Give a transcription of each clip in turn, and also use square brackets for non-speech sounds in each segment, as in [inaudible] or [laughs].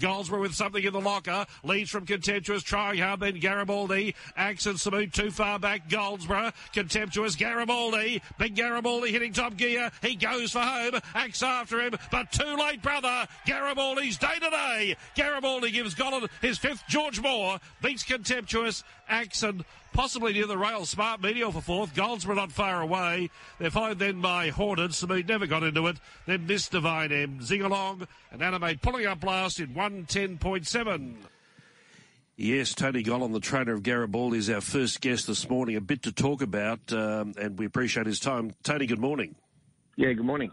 Goldsborough with something in the locker. Leads from Contemptuous. Trying hard then Garibaldi. Axe and Samoot too far back. Goldsborough. Contemptuous. Garibaldi. Big Garibaldi hitting top gear. He goes for home. Axe after him. But too late, brother. Garibaldi's day today. Garibaldi gives Gollan his fifth. George Moore beats Contemptuous. Axon possibly near the rail. Smart Meteor for fourth. Goldsborough not far away. They're followed then by Horned. Samoot never got into it. Then Miss Divine M. Zingalong and Animate pulling up last in 110.7. Yes, Tony Gollan, the trainer of Garibaldi, is our first guest this morning. A bit to talk about, um, and we appreciate his time. Tony, good morning. Yeah, good morning.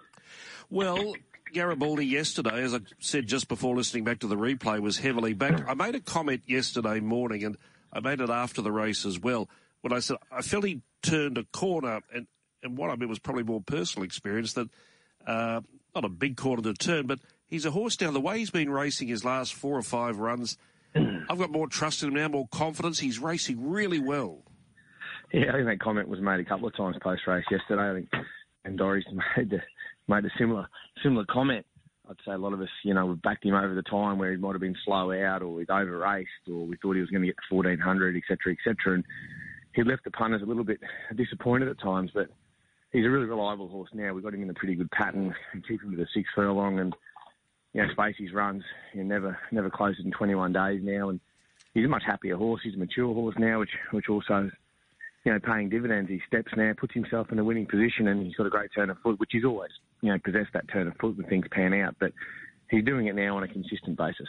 Well, Garibaldi yesterday, as I said just before listening back to the replay, was heavily backed. I made a comment yesterday morning, and I made it after the race as well, when I said I felt he turned a corner, and, and what I meant was probably more personal experience that uh, not a big corner to turn, but he's a horse now. The way he's been racing his last four or five runs, I've got more trust in him now, more confidence. He's racing really well. Yeah, I think that comment was made a couple of times post race yesterday. I think and Dorries [laughs] made the, made a similar similar comment. I'd say a lot of us, you know, we've backed him over the time where he might have been slow out or he'd over raced or we thought he was going to get to 1400, etc., etc. And he left the punters a little bit disappointed at times, but he's a really reliable horse now. We've got him in a pretty good pattern and keep him to the six furlong and, you know, Spacey's runs, know, never, never closer than 21 days now. And he's a much happier horse. He's a mature horse now, which, which also you know, paying dividends. He steps now, puts himself in a winning position, and he's got a great turn of foot, which is always, you know, possessed that turn of foot when things pan out. But he's doing it now on a consistent basis.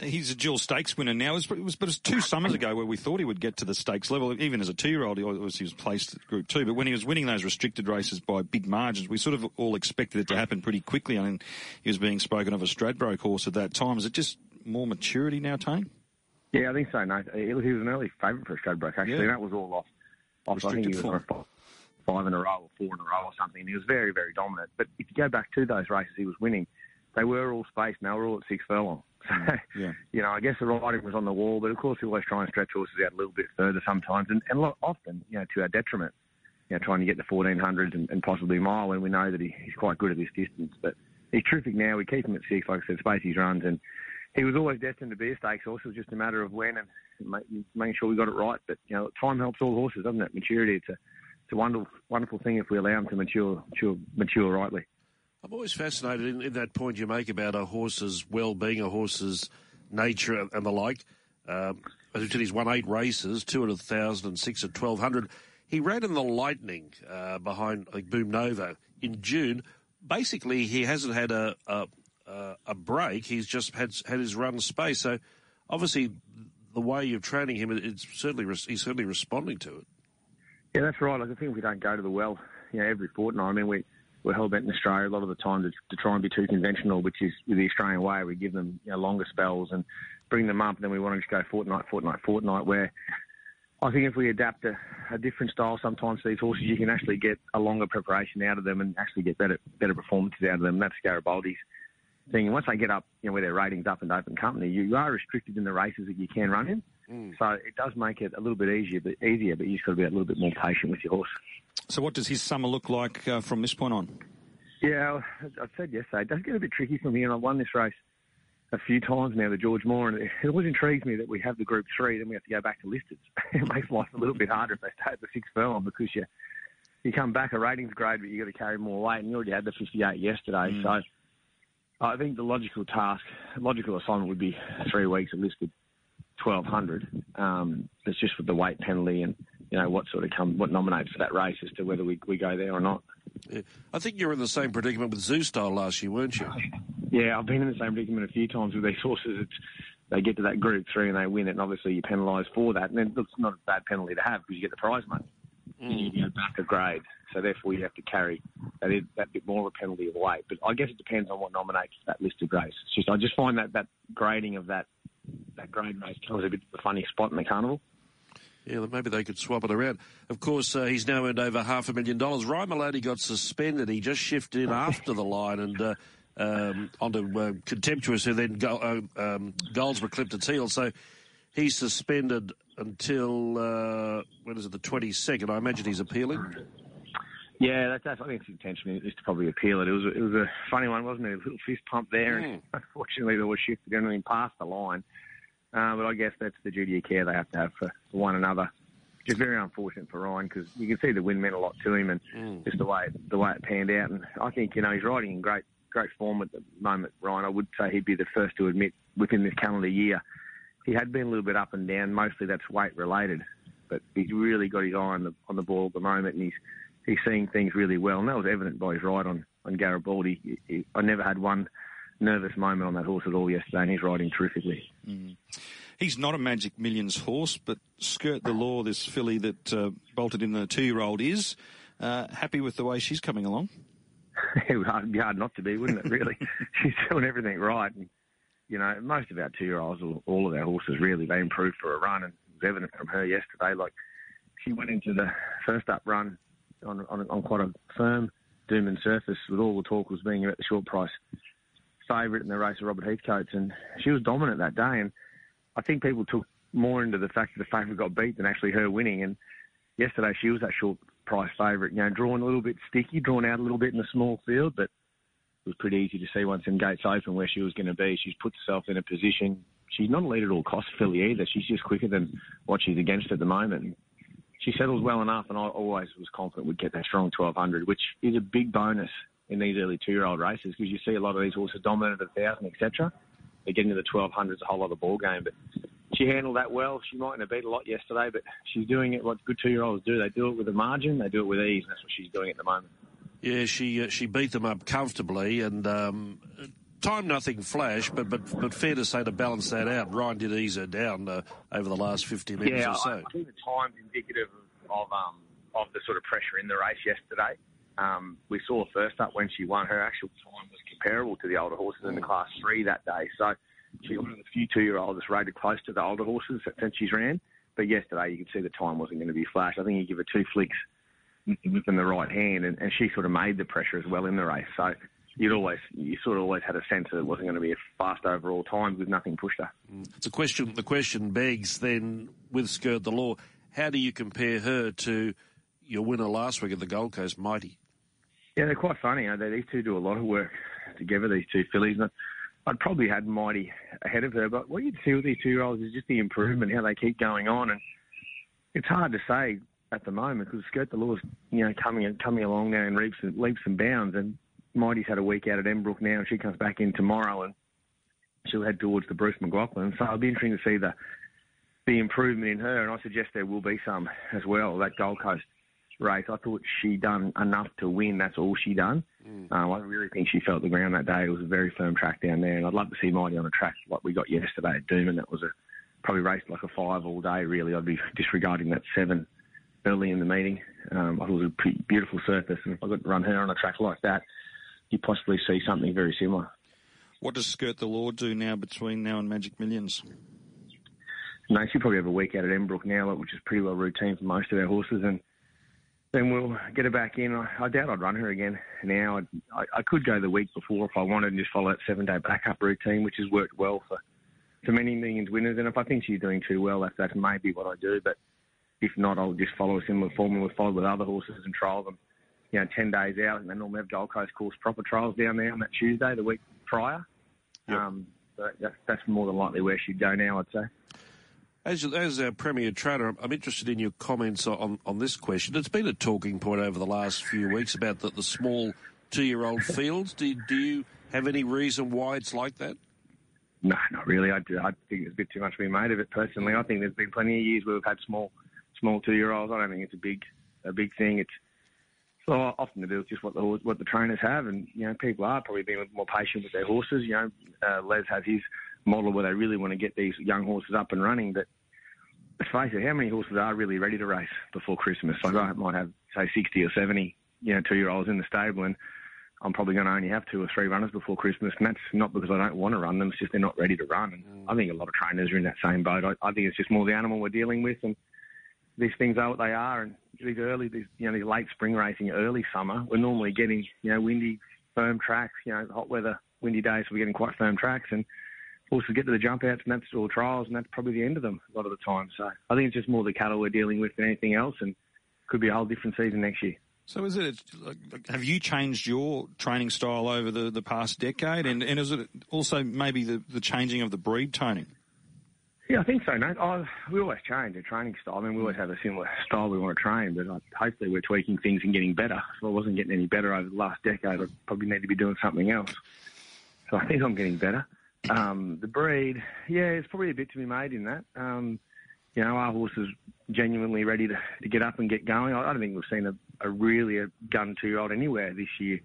He's a dual stakes winner now. It was, but it was two summers ago where we thought he would get to the stakes level. Even as a two-year-old, he was placed at Group Two. But when he was winning those restricted races by big margins, we sort of all expected it to happen pretty quickly. I mean, he was being spoken of a Stradbroke horse at that time. Is it just more maturity now, Tony? Yeah, I think so. No, he was an early favourite for Stradbroke. Actually, yeah. that was all off off. I think he was form. Five in a row or four in a row or something. He was very, very dominant. But if you go back to those races he was winning, they were all spaced and they were all at six furlong. [laughs] So, yeah. you know, I guess the riding was on the wall, but of course we always try and stretch horses out a little bit further sometimes, and, and often, you know, to our detriment. You know, trying to get the 1400s and, and possibly mile when we know that he, he's quite good at this distance. But he's terrific now. We keep him at six, like I said, Spacey's runs, and he was always destined to be a stakes horse. It was just a matter of when and making sure we got it right. But you know, time helps all horses, doesn't it? Maturity. It's a it's a wonderful wonderful thing if we allow them to mature mature mature rightly. I'm always fascinated in, in that point you make about a horse's well-being, a horse's nature, and the like. Um, as you said, he's won eight races, two at a thousand and six at twelve hundred. He ran in the Lightning uh, behind like Boom Nova in June. Basically, he hasn't had a, a a break. He's just had had his run space. So obviously, the way you're training him, it's certainly he's certainly responding to it. Yeah, that's right. Like, I think if we don't go to the well, you know, every fortnight. I mean, we we're hell bent in Australia a lot of the time to, to try and be too conventional, which is the Australian way. We give them you know, longer spells and bring them up, and then we want to just go fortnight, fortnight, fortnight. Where I think if we adapt a, a different style sometimes these horses, you can actually get a longer preparation out of them and actually get better better performances out of them. That's Garibaldi's thing. And once they get up, you know, where their ratings up and open company, you are restricted in the races that you can run in. Mm. So it does make it a little bit easier, but easier. But you've got to be a little bit more patient with your horse. So what does his summer look like uh, from this point on? Yeah, I said yesterday, it does get a bit tricky for me, and I've won this race a few times now, the George Moore, and it always intrigues me that we have the Group Three, then we have to go back to listed. [laughs] it makes life a little bit harder if they stay at the six furlong because you you come back a ratings grade, but you got to carry more weight, and you already had the 58 yesterday, mm. so I think the logical task, logical assignment would be three weeks at listed 1200. Um, it's just with the weight penalty and you know what sort of come what nominates for that race as to whether we, we go there or not. Yeah. I think you were in the same predicament with Zoustyle last year, weren't you? [laughs] Yeah, I've been in the same predicament a few times with these [laughs] horses. It's they get to that Group Three and they win it, and obviously you penalise for that, and then it's not a bad penalty to have because you get the prize money. Mm. You go back a grade. So therefore, you have to carry that, is, that bit more of a penalty of weight. But I guess it depends on what nominates that list of grades. It's just I just find that that grading of that that grade race comes a bit of a funny spot in the carnival. Yeah, maybe they could swap it around. Of course, uh, he's now earned over half a million dollars. Ryan Maloney got suspended. He just shifted in after the line and uh, um, onto uh, Contemptuous, who then go, uh, um, Goldsborough clipped its heel. So he's suspended until, uh, when is it, the 22nd? I imagine he's appealing. Yeah, that's, that's I think it's intentional just to probably appeal it. It was it was a funny one, wasn't it? A little fist pump there, and [laughs] unfortunately there was shifted anything past the line. Uh, but I guess that's the duty of care they have to have for, one another. It's very unfortunate for Ryan because you can see the win meant a lot to him, and Mm. just the way the way it panned out. And I think you know he's riding in great great form at the moment. Ryan, I would say he'd be the first to admit within this calendar year he had been a little bit up and down. Mostly that's weight related, but he's really got his eye on the on the ball at the moment, and he's he's seeing things really well. And that was evident by his ride on on Garibaldi. He, he, I never had one nervous moment on that horse at all yesterday, and he's riding terrifically. He's not a Magic Millions horse, but Skirt the Law, this filly that uh, bolted in the two-year-old, is uh, happy with the way she's coming along. [laughs] it would be hard not to be, wouldn't it? Really, [laughs] she's doing everything right. And, you know, most of our two-year-olds, all- all of our horses, really, they improved for a run, and it was evident from her yesterday. Like she went into the first up run on on, on quite a firm Doomben surface, with all the talk was being about the short price favourite in the race of Robert Heathcote's, and she was dominant that day. And I think people took more into the fact that the favourite got beat than actually her winning. And yesterday she was that short price favourite, you know, drawn a little bit sticky, drawn out a little bit in a small field, but it was pretty easy to see once them gates open where she was going to be. She's put herself in a position. She's not a lead at all cost filly either. She's just quicker than what she's against at the moment. She settles well enough, and I always was confident we'd get that strong 1200, which is a big bonus in these early two-year-old races because you see a lot of these horses dominant at 1,000, etc. They get into the 1200s, a whole other ball game. But she handled that well. She mightn't have beat a lot yesterday, but she's doing it what good two-year-olds do. They do it with a margin. They do it with ease, and that's what she's doing at the moment. Yeah, she uh, she beat them up comfortably, and um, time nothing flash, but but but fair to say to balance that out, Ryan did ease her down uh, over the last fifty minutes Yeah, or so. I, I think the time's indicative of, of um of the sort of pressure in the race yesterday. Um, we saw first up when she won. Her actual time was comparable to the older horses in the class three that day. So she's one of the few two-year-olds that's rated close to the older horses since she's ran. But yesterday, you could see the time wasn't going to be flash. I think you give her two flicks within the right hand, and, and she sort of made the pressure as well in the race. So you'd always, you sort of always had a sense that it wasn't going to be a fast overall time with nothing pushed her. Mm. It's a question. The question begs then, with Skirt the Law, how do you compare her to your winner last week at the Gold Coast, Mighty? Yeah, they're quite funny. Know, they, these two do a lot of work together, these two fillies. And I'd probably had Mighty ahead of her, but what you'd see with these two-year-olds is just the improvement, how they keep going on. And it's hard to say at the moment because Skirt the Law's, you know, coming coming along now in leaps and, leaps and bounds. And Mighty's had a week out at Embrook now, and she comes back in tomorrow, and she'll head towards the Bruce McLaughlin. So it'll be interesting to see the the improvement in her, and I suggest there will be some as well. That Gold Coast race, I thought she done enough to win. That's all she done. Um, I really think she felt the ground that day. It was a very firm track down there, and I'd love to see Mighty on a track like we got yesterday at Doom, and that was a probably raced like a five all day. Really, I'd be disregarding that seven early in the meeting. Um, I thought it was a pretty beautiful surface, and if I got to run her on a track like that, you possibly see something very similar. What does Skirt the Law do now between now and Magic Millions? No, she'll probably have a week out at Embrook now, which is pretty well routine for most of our horses, and then we'll get her back in. I, I doubt I'd run her again now. I, I could go the week before if I wanted and just follow that seven-day backup routine, which has worked well for, for many millions winners. And if I think she's doing too well, that's, that's maybe what I do. But if not, I'll just follow a similar formula we've followed with other horses and trial them, you know, 10 days out. And they normally have Gold Coast course proper trials down there on that Tuesday, the week prior. Um, so that's, that's more than likely where she'd go now, I'd say. As, as our Premier Trainer, I'm interested in your comments on, on this question. It's been a talking point over the last few weeks about the, the small two-year-old [laughs] fields. Do, do you have any reason why it's like that? No, not really. I, do, I think there's a bit too much to be made of it personally. I think there's been plenty of years where we've had small, small two-year-olds. I don't think it's a big, a big thing. It's so often to do just what the horse- what the trainers have, and you know people are probably being more patient with their horses. You know, uh, Les has his model where they really want to get these young horses up and running. But let's face it, how many horses are really ready to race before Christmas? Like I might have say 60 or 70, you know, two-year-olds in the stable, and I'm probably going to only have two or three runners before Christmas, and that's not because I don't want to run them. It's just they're not ready to run. And I think a lot of trainers are in that same boat. I, I think it's just more the animal we're dealing with, and these things are what they are. And these early, these you know, these late spring racing, early summer, we're normally getting you know windy, firm tracks. You know, hot weather, windy days, so we're getting quite firm tracks, and horses get to the jump outs and that's all trials, and that's probably the end of them a lot of the time. So I think it's just more the cattle we're dealing with than anything else, and could be a whole different season next year. So is it? Have you changed your training style over the, the past decade, and, and is it also maybe the, the changing of the breed toning? Yeah, I think so, Nate. I, we always change our training style. I mean, we always have a similar style we want to train, but hopefully we're tweaking things and getting better. If I wasn't getting any better over the last decade, I'd probably need to be doing something else. So I think I'm getting better. Um, the breed, yeah, it's probably a bit to be made in that. Um, you know, our horse is genuinely ready to, to get up and get going. I, I don't think we've seen a, a really a gun two-year-old anywhere this year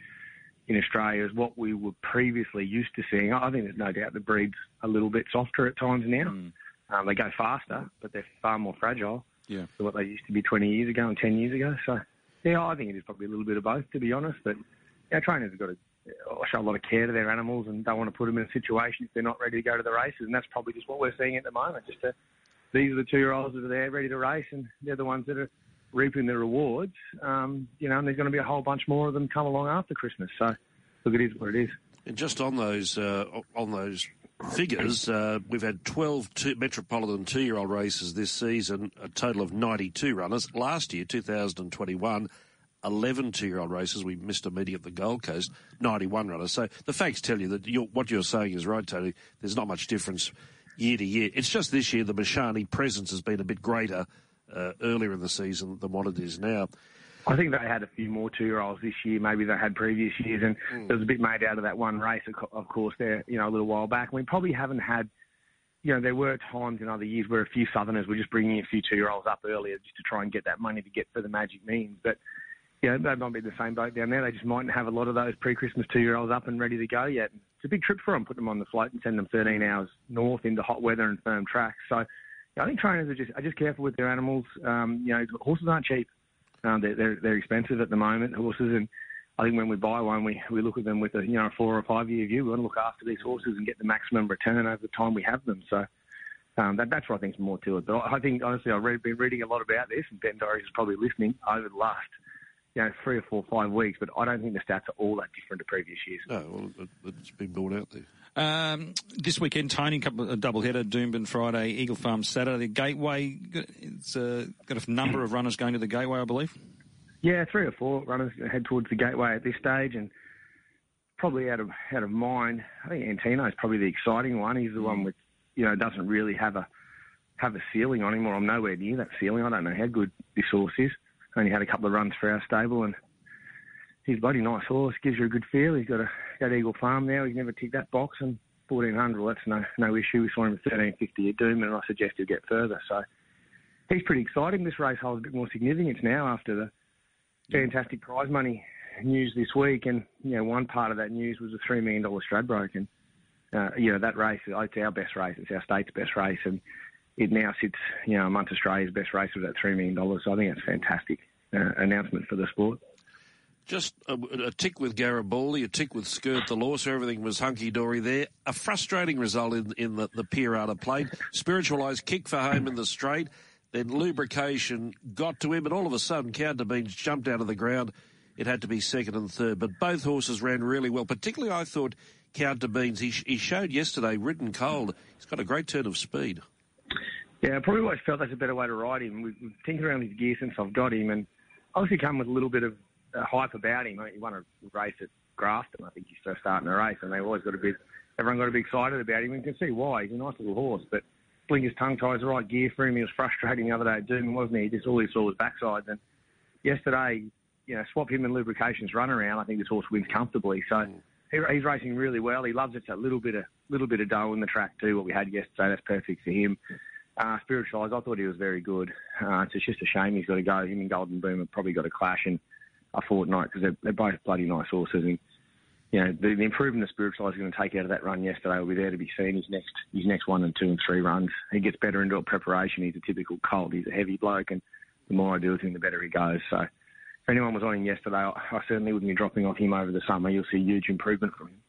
in Australia as what we were previously used to seeing. I think there's no doubt the breed's a little bit softer at times now. Mm. Um, they go faster, but they're far more fragile yeah. than what they used to be 20 years ago and 10 years ago. So, yeah, I think it is probably a little bit of both, to be honest. But our trainers have got to show a lot of care to their animals and don't want to put them in a situation if they're not ready to go to the races. And that's probably just what we're seeing at the moment. Just a, these are the two-year-olds that are there ready to race, and they're the ones that are reaping the rewards. Um, you know, and there's going to be a whole bunch more of them come along after Christmas. So, look, it is what it is. And just on those uh, on those figures, uh, we've had 12 two, Metropolitan two-year-old races this season, a total of 92 runners. Last year, 2021, 11 two-year-old races. We missed a meeting at the Gold Coast, 91 runners. So the facts tell you that you're, what you're saying is right, Tony. There's not much difference year to year. It's just this year the Mashani presence has been a bit greater uh, earlier in the season than what it is now. I think they had a few more two-year-olds this year. Maybe they had previous years, and mm. there was a bit made out of that one race, of course, there, you know, a little while back. We probably haven't had, you know, there were times in other years where a few Southerners were just bringing a few two-year-olds up earlier just to try and get that money to get for the magic means. But, you know, they might be the same boat down there. They just mightn't have a lot of those pre-Christmas two-year-olds up and ready to go yet. It's a big trip for them, put them on the float and send them 13 hours north into hot weather and firm tracks. So, I think trainers are just are just careful with their animals. Um, you know, horses aren't cheap. Um, they're, they're, they're expensive at the moment, horses, and I think when we buy one, we, we look at them with a you know a four or five year view. We want to look after these horses and get the maximum return over the time we have them. So um, that, that's what I think is more to it. But I think honestly, I've read, been reading a lot about this, and Ben Dorries is probably listening over the last you know three or four five weeks. But I don't think the stats are all that different to previous years. No, well, it's been brought out there. Um, this weekend, Tony, a double header, Doomben Friday, Eagle Farm Saturday. Gateway, it's uh, got a number of runners going to the Gateway, I believe. Yeah, three or four runners head towards the Gateway at this stage, and probably out of out of mind. I think Antino is probably the exciting one. He's the one mm. with, you know, doesn't really have a have a ceiling on him, or I'm nowhere near that ceiling. I don't know how good this horse is. Only had a couple of runs for our stable, and he's a bloody nice horse. Gives you a good feel. He's got a got Eagle Farm now. He's never ticked that box, and 1400. Well, that's no no issue. We saw him at 1350 at Doom, and I suggest he'll get further. So he's pretty exciting. This race holds a bit more significance now after the fantastic prize money news this week, and you know one part of that news was a three million dollar Stradbroke, and uh, you know that race it's our best race, it's our state's best race, and it now sits you know amongst Australia's best races at three million dollars. So I think that's a fantastic uh, announcement for the sport. Just a, a, tick with Garibaldi, a tick with Skirt the Law, so everything was hunky dory there. A frustrating result in, in the, the Pierata plate. Spiritualised kick for home in the straight. Then lubrication got to him, and all of a sudden, Counterbeans jumped out of the ground. It had to be second and third, but both horses ran really well. Particularly, I thought Counterbeans. He, he showed yesterday, ridden cold. He's got a great turn of speed. Yeah, I probably always felt that's a better way to ride him. We've tinkered around his gear since I've got him, and obviously come with a little bit of uh, hype about him. He won a race at Grafton, I think he's first starting a race, and they've always got a bit, everyone got a bit excited about him. And you can see why. He's a nice little horse, but Blinker's tongue ties the right gear for him. He was frustrating the other day at Doom, wasn't he? Just all he saw was backsides. And yesterday, you know, swap him and Lubrications run around. I think this horse wins comfortably. So he, he's racing really well. He loves it. It's a little bit of little bit of dough in the track too. What we had yesterday, that's perfect for him. Uh, Spiritualised, I thought he was very good. Uh, it's just a shame he's got to go. Him and Golden Boom have probably got a clash in a fortnight because they're, they're both bloody nice horses. And you know, the, the improvement the Spiritualised is going to take out of that run yesterday will be there to be seen. His next his next one and two and three runs, he gets better into preparation. He's a typical colt. He's a heavy bloke, and the more I do with him, the better he goes. So, if anyone was on him yesterday, I, I certainly wouldn't be dropping off him over the summer. You'll see huge improvement from him.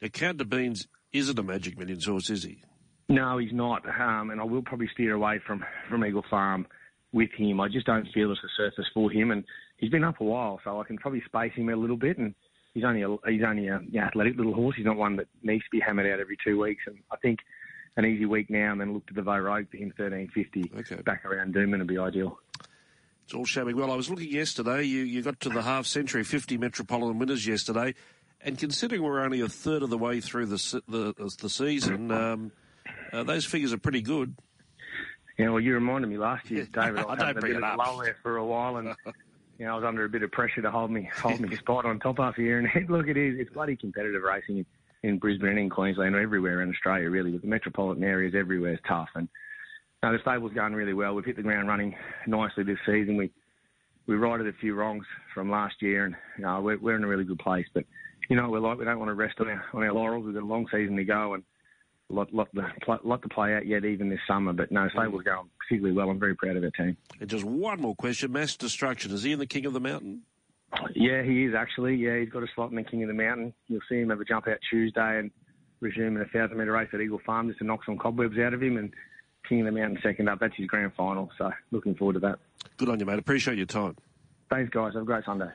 Now, Counterbeans isn't a Magic Millions horse, is he? No, he's not. Um, and I will probably steer away from, from Eagle Farm with him. I just don't feel it's the surface for him. And he's been up a while, so I can probably space him a little bit. And he's only a, he's only a know, athletic little horse. He's not one that needs to be hammered out every two weeks. And I think an easy week now and then look to the Vo Rogue for him, 1350. Okay. Back around Doomben would be ideal. It's all shaping well. I was looking yesterday. You you got to the half century, 50 Metropolitan winners yesterday, and considering we're only a third of the way through the the, the season, um, uh, those figures are pretty good. Yeah, well, you reminded me last year, [laughs] David. I, I don't bring a it up. low there for a while, and you know, I was under a bit of pressure to hold me hold me [laughs] spot on top half year. And look, it is it's bloody competitive racing in, in Brisbane and in Queensland, or everywhere in Australia, really. But the metropolitan areas everywhere is tough, and no, the stable's going really well. We've hit the ground running nicely this season. We we righted a few wrongs from last year, and you know, we're, we're in a really good place. But you know, we're like we don't want to rest on our on our laurels. We've got a long season to go, and lot lot to, lot to play out yet, even this summer. But no, stable's going particularly well. I'm very proud of our team. And just one more question: Mass Destruction is he in the King of the Mountain? Yeah, he is actually. Yeah, he's got a slot in the King of the Mountain. You'll see him have a jump out Tuesday and resume in a thousand metre race at Eagle Farm just to knock some cobwebs out of him and King of the Mountain second up. That's his grand final. So looking forward to that. Good on you, mate. Appreciate your time. Thanks, guys. Have a great Sunday.